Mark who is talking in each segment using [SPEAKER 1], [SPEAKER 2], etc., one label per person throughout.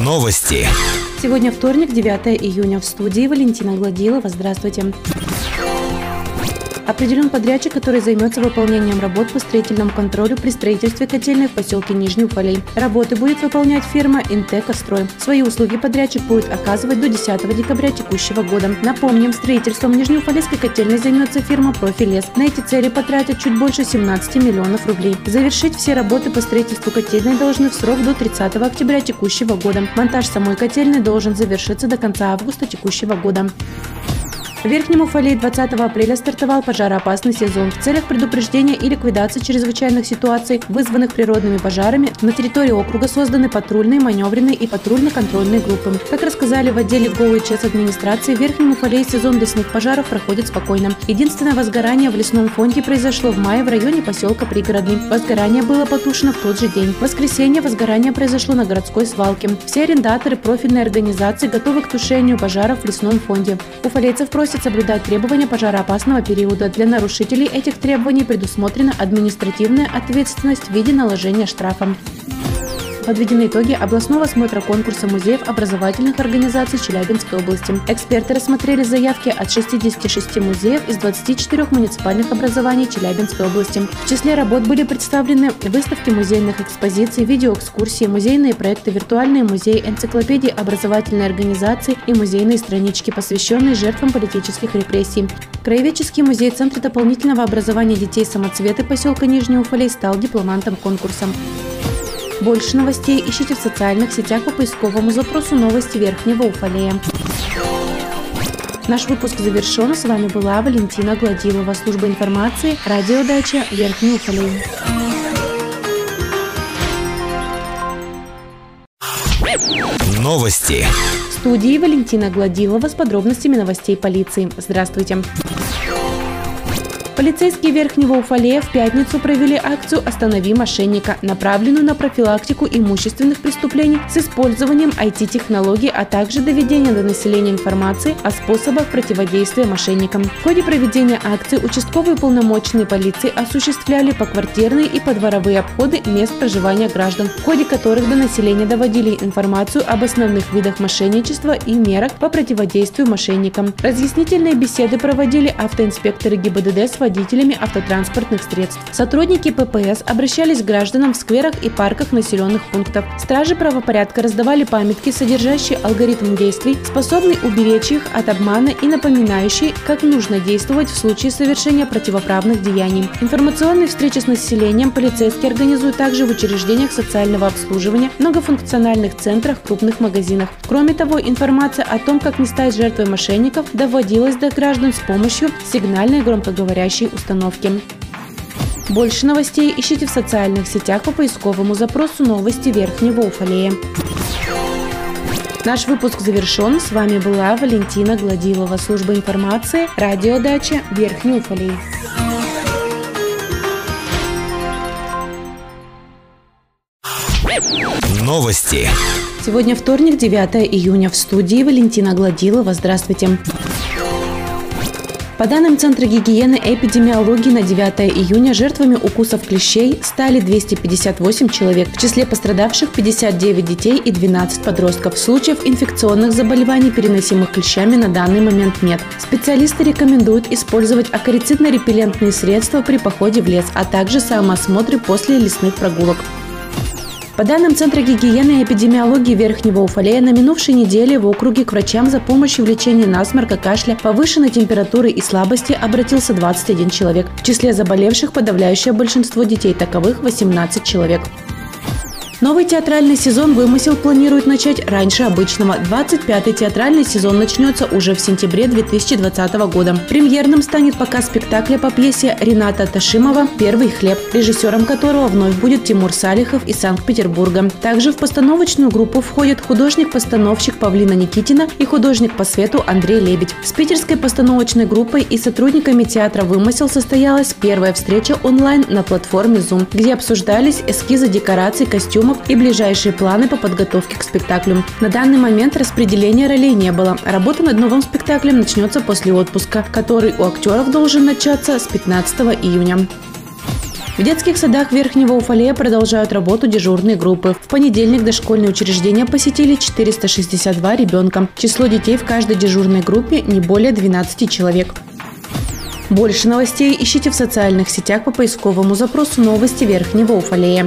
[SPEAKER 1] Новости.
[SPEAKER 2] Сегодня вторник, 9 июня. В студии Валентина Гладилова. Здравствуйте. Определен подрядчик, который займется выполнением работ по строительному контролю при строительстве котельной в поселке Нижний Уфалей. Работы будет выполнять фирма «Интекострой». Свои услуги подрядчик будет оказывать до 10 декабря текущего года. Напомним, строительством Нижнеуфалейской котельной займется фирма «Профилес». На эти цели потратят чуть больше 17 миллионов рублей. Завершить все работы по строительству котельной должны в срок до 30 октября текущего года. Монтаж самой котельной должен завершиться до конца августа текущего года. В Верхнем Уфале 20 апреля стартовал пожароопасный сезон. В целях предупреждения и ликвидации чрезвычайных ситуаций, вызванных природными пожарами, на территории округа созданы патрульные, маневренные и патрульно-контрольные группы. Как рассказали в отделе ЧЕС администрации, в Верхнем Уфале сезон лесных пожаров проходит спокойно. Единственное возгорание в лесном фонде произошло в мае в районе поселка Пригородный. Возгорание было потушено в тот же день. В воскресенье возгорание произошло на городской свалке. Все арендаторы профильной организации готовы к тушению пожаров в лесном фонде. Уфалейцев просят просит соблюдать требования пожароопасного периода. Для нарушителей этих требований предусмотрена административная ответственность в виде наложения штрафа. Подведены итоги областного осмотра конкурса музеев образовательных организаций Челябинской области. Эксперты рассмотрели заявки от 66 музеев из 24 муниципальных образований Челябинской области. В числе работ были представлены выставки музейных экспозиций, видеоэкскурсии, музейные проекты, виртуальные музеи, энциклопедии образовательной организации и музейные странички, посвященные жертвам политических репрессий. Краеведческий музей Центра дополнительного образования детей самоцветы поселка Нижний Уфалей стал дипломантом конкурса. Больше новостей ищите в социальных сетях по поисковому запросу «Новости Верхнего Уфалея». Наш выпуск завершен. С вами была Валентина Гладилова, служба информации, радиодача Верхний Уфалей.
[SPEAKER 1] Новости.
[SPEAKER 2] В студии Валентина Гладилова с подробностями новостей полиции. Здравствуйте. Полицейские Верхнего Уфалея в пятницу провели акцию «Останови мошенника», направленную на профилактику имущественных преступлений с использованием IT-технологий, а также доведение до населения информации о способах противодействия мошенникам. В ходе проведения акции участковые полномочные полиции осуществляли поквартирные и подворовые обходы мест проживания граждан, в ходе которых до населения доводили информацию об основных видах мошенничества и мерах по противодействию мошенникам. Разъяснительные беседы проводили автоинспекторы ГИБДД с водителями автотранспортных средств. Сотрудники ППС обращались к гражданам в скверах и парках населенных пунктов. Стражи правопорядка раздавали памятки, содержащие алгоритм действий, способный уберечь их от обмана и напоминающие, как нужно действовать в случае совершения противоправных деяний. Информационные встречи с населением полицейские организуют также в учреждениях социального обслуживания, многофункциональных центрах, крупных магазинах. Кроме того, информация о том, как не стать жертвой мошенников, доводилась до граждан с помощью сигнальной громкоговорящей настоящей установки. Больше новостей ищите в социальных сетях по поисковому запросу «Новости Верхнего Уфалея». Наш выпуск завершен. С вами была Валентина Гладилова, служба информации, радиодача Верхний Уфалей.
[SPEAKER 1] Новости.
[SPEAKER 2] Сегодня вторник, 9 июня. В студии Валентина Гладилова. Здравствуйте. По данным Центра гигиены и эпидемиологии на 9 июня жертвами укусов клещей стали 258 человек. В числе пострадавших 59 детей и 12 подростков. Случаев инфекционных заболеваний, переносимых клещами, на данный момент нет. Специалисты рекомендуют использовать акарицидно-репеллентные средства при походе в лес, а также самоосмотры после лесных прогулок. По данным Центра гигиены и эпидемиологии Верхнего Уфалея, на минувшей неделе в округе к врачам за помощью в лечении насморка, кашля, повышенной температуры и слабости обратился 21 человек. В числе заболевших подавляющее большинство детей, таковых 18 человек. Новый театральный сезон «Вымысел» планирует начать раньше обычного. 25-й театральный сезон начнется уже в сентябре 2020 года. Премьерным станет показ спектакля по пьесе Рената Ташимова «Первый хлеб», режиссером которого вновь будет Тимур Салихов из Санкт-Петербурга. Также в постановочную группу входят художник-постановщик Павлина Никитина и художник по свету Андрей Лебедь. С питерской постановочной группой и сотрудниками театра «Вымысел» состоялась первая встреча онлайн на платформе Zoom, где обсуждались эскизы декораций, костюмов, и ближайшие планы по подготовке к спектаклю. На данный момент распределения ролей не было. Работа над новым спектаклем начнется после отпуска, который у актеров должен начаться с 15 июня. В детских садах Верхнего Уфалея продолжают работу дежурные группы. В понедельник дошкольные учреждения посетили 462 ребенка. Число детей в каждой дежурной группе не более 12 человек. Больше новостей ищите в социальных сетях по поисковому запросу «Новости Верхнего Уфалея».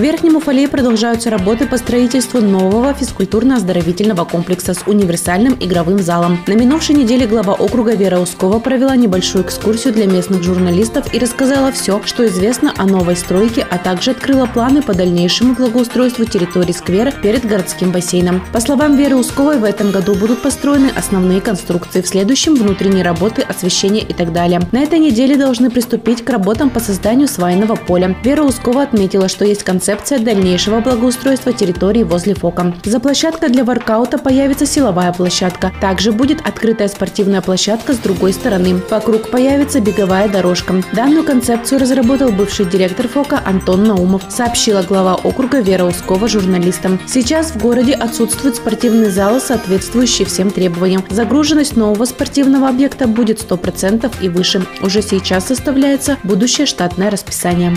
[SPEAKER 2] В Верхнем Уфалее продолжаются работы по строительству нового физкультурно-оздоровительного комплекса с универсальным игровым залом. На минувшей неделе глава округа Вера Ускова провела небольшую экскурсию для местных журналистов и рассказала все, что известно о новой стройке, а также открыла планы по дальнейшему благоустройству территории сквера перед городским бассейном. По словам Веры Усковой, в этом году будут построены основные конструкции, в следующем – внутренние работы, освещение и так далее. На этой неделе должны приступить к работам по созданию свайного поля. Вера Ускова отметила, что есть концепция концепция дальнейшего благоустройства территории возле ФОКа. За площадкой для воркаута появится силовая площадка. Также будет открытая спортивная площадка с другой стороны. Вокруг появится беговая дорожка. Данную концепцию разработал бывший директор ФОКа Антон Наумов, сообщила глава округа Вера Ускова журналистам. Сейчас в городе отсутствуют спортивные залы, соответствующие всем требованиям. Загруженность нового спортивного объекта будет 100% и выше. Уже сейчас составляется будущее штатное расписание.